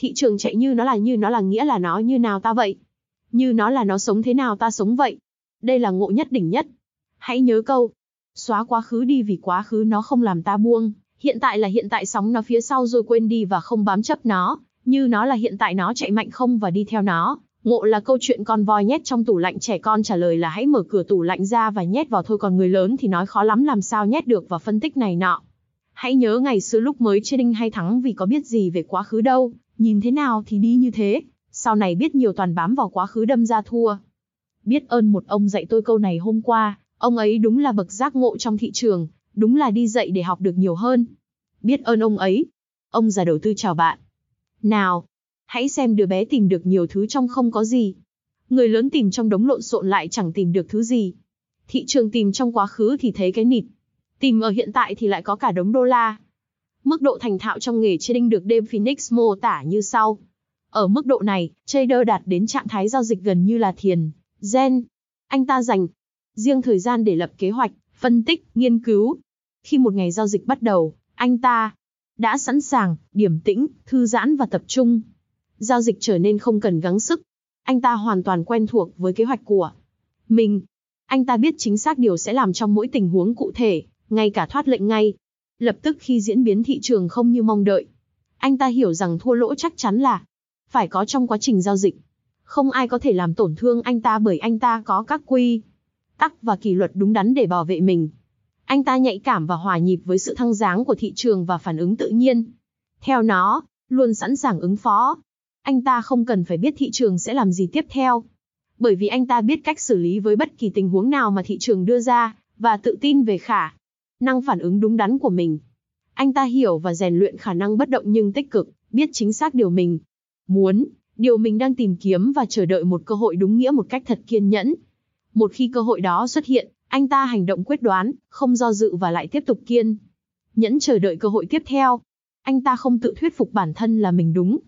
Thị trường chạy như nó là như nó là nghĩa là nó như nào ta vậy. Như nó là nó sống thế nào ta sống vậy. Đây là ngộ nhất đỉnh nhất. Hãy nhớ câu. Xóa quá khứ đi vì quá khứ nó không làm ta buông. Hiện tại là hiện tại sóng nó phía sau rồi quên đi và không bám chấp nó. Như nó là hiện tại nó chạy mạnh không và đi theo nó. Ngộ là câu chuyện con voi nhét trong tủ lạnh trẻ con trả lời là hãy mở cửa tủ lạnh ra và nhét vào thôi còn người lớn thì nói khó lắm làm sao nhét được và phân tích này nọ. Hãy nhớ ngày xưa lúc mới trading hay thắng vì có biết gì về quá khứ đâu, nhìn thế nào thì đi như thế, sau này biết nhiều toàn bám vào quá khứ đâm ra thua. Biết ơn một ông dạy tôi câu này hôm qua, ông ấy đúng là bậc giác ngộ trong thị trường, đúng là đi dạy để học được nhiều hơn. Biết ơn ông ấy. Ông già đầu tư chào bạn. Nào, hãy xem đứa bé tìm được nhiều thứ trong không có gì. Người lớn tìm trong đống lộn xộn lại chẳng tìm được thứ gì. Thị trường tìm trong quá khứ thì thấy cái nịt. Tìm ở hiện tại thì lại có cả đống đô la. Mức độ thành thạo trong nghề trading được Dave Phoenix mô tả như sau. Ở mức độ này, trader đạt đến trạng thái giao dịch gần như là thiền, zen. Anh ta dành riêng thời gian để lập kế hoạch, phân tích, nghiên cứu. Khi một ngày giao dịch bắt đầu, anh ta đã sẵn sàng, điểm tĩnh, thư giãn và tập trung. Giao dịch trở nên không cần gắng sức. Anh ta hoàn toàn quen thuộc với kế hoạch của mình. Anh ta biết chính xác điều sẽ làm trong mỗi tình huống cụ thể, ngay cả thoát lệnh ngay. Lập tức khi diễn biến thị trường không như mong đợi, anh ta hiểu rằng thua lỗ chắc chắn là phải có trong quá trình giao dịch. Không ai có thể làm tổn thương anh ta bởi anh ta có các quy tắc và kỷ luật đúng đắn để bảo vệ mình. Anh ta nhạy cảm và hòa nhịp với sự thăng dáng của thị trường và phản ứng tự nhiên. Theo nó, luôn sẵn sàng ứng phó. Anh ta không cần phải biết thị trường sẽ làm gì tiếp theo. Bởi vì anh ta biết cách xử lý với bất kỳ tình huống nào mà thị trường đưa ra, và tự tin về khả năng phản ứng đúng đắn của mình. Anh ta hiểu và rèn luyện khả năng bất động nhưng tích cực, biết chính xác điều mình muốn, điều mình đang tìm kiếm và chờ đợi một cơ hội đúng nghĩa một cách thật kiên nhẫn. Một khi cơ hội đó xuất hiện, anh ta hành động quyết đoán, không do dự và lại tiếp tục kiên nhẫn chờ đợi cơ hội tiếp theo. Anh ta không tự thuyết phục bản thân là mình đúng.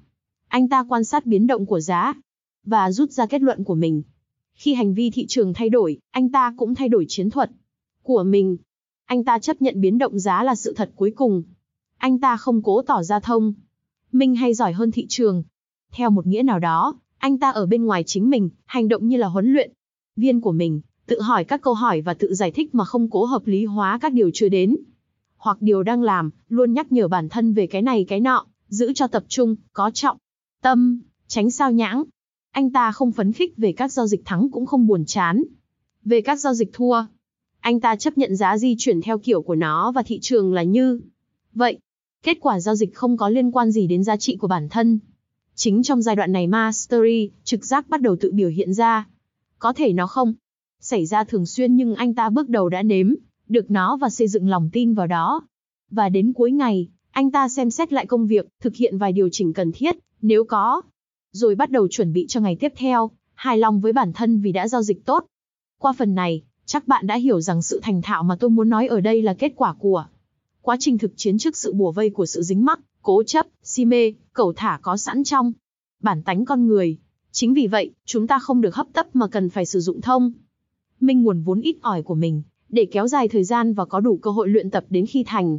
Anh ta quan sát biến động của giá và rút ra kết luận của mình. Khi hành vi thị trường thay đổi, anh ta cũng thay đổi chiến thuật của mình. Anh ta chấp nhận biến động giá là sự thật cuối cùng. Anh ta không cố tỏ ra thông. Minh hay giỏi hơn thị trường. Theo một nghĩa nào đó, anh ta ở bên ngoài chính mình, hành động như là huấn luyện viên của mình, tự hỏi các câu hỏi và tự giải thích mà không cố hợp lý hóa các điều chưa đến. Hoặc điều đang làm, luôn nhắc nhở bản thân về cái này cái nọ, giữ cho tập trung, có trọng, tâm, tránh sao nhãng. Anh ta không phấn khích về các giao dịch thắng cũng không buồn chán. Về các giao dịch thua, anh ta chấp nhận giá di chuyển theo kiểu của nó và thị trường là như vậy. Kết quả giao dịch không có liên quan gì đến giá trị của bản thân. Chính trong giai đoạn này mastery, trực giác bắt đầu tự biểu hiện ra. Có thể nó không xảy ra thường xuyên nhưng anh ta bước đầu đã nếm được nó và xây dựng lòng tin vào đó. Và đến cuối ngày, anh ta xem xét lại công việc, thực hiện vài điều chỉnh cần thiết, nếu có. Rồi bắt đầu chuẩn bị cho ngày tiếp theo, hài lòng với bản thân vì đã giao dịch tốt. Qua phần này, Chắc bạn đã hiểu rằng sự thành thạo mà tôi muốn nói ở đây là kết quả của quá trình thực chiến trước sự bùa vây của sự dính mắc, cố chấp, si mê, cầu thả có sẵn trong bản tánh con người. Chính vì vậy, chúng ta không được hấp tấp mà cần phải sử dụng thông minh nguồn vốn ít ỏi của mình, để kéo dài thời gian và có đủ cơ hội luyện tập đến khi thành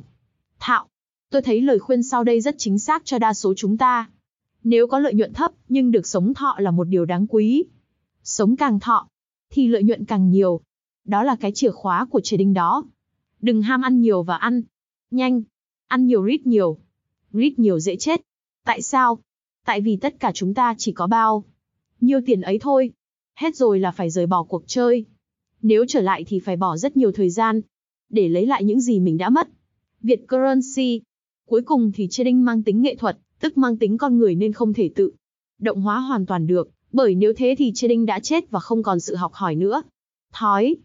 thạo. Tôi thấy lời khuyên sau đây rất chính xác cho đa số chúng ta. Nếu có lợi nhuận thấp, nhưng được sống thọ là một điều đáng quý. Sống càng thọ, thì lợi nhuận càng nhiều. Đó là cái chìa khóa của trading đó. Đừng ham ăn nhiều và ăn nhanh. Ăn nhiều rít nhiều. Rít nhiều dễ chết. Tại sao? Tại vì tất cả chúng ta chỉ có bao nhiêu tiền ấy thôi. Hết rồi là phải rời bỏ cuộc chơi. Nếu trở lại thì phải bỏ rất nhiều thời gian để lấy lại những gì mình đã mất. Việt Currency. Cuối cùng thì trading mang tính nghệ thuật, tức mang tính con người nên không thể tự động hóa hoàn toàn được, bởi nếu thế thì trading đã chết và không còn sự học hỏi nữa. Thói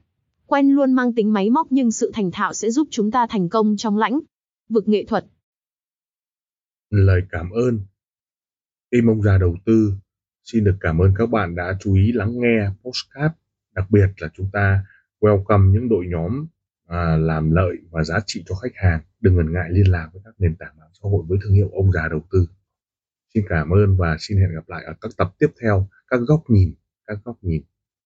Quen luôn mang tính máy móc nhưng sự thành thạo sẽ giúp chúng ta thành công trong lãnh vực nghệ thuật. Lời cảm ơn. Tim ông già đầu tư xin được cảm ơn các bạn đã chú ý lắng nghe postcard đặc biệt là chúng ta welcome những đội nhóm à, làm lợi và giá trị cho khách hàng. Đừng ngần ngại liên lạc với các nền tảng mạng xã hội với thương hiệu ông già đầu tư. Xin cảm ơn và xin hẹn gặp lại ở các tập tiếp theo. Các góc nhìn các góc nhìn.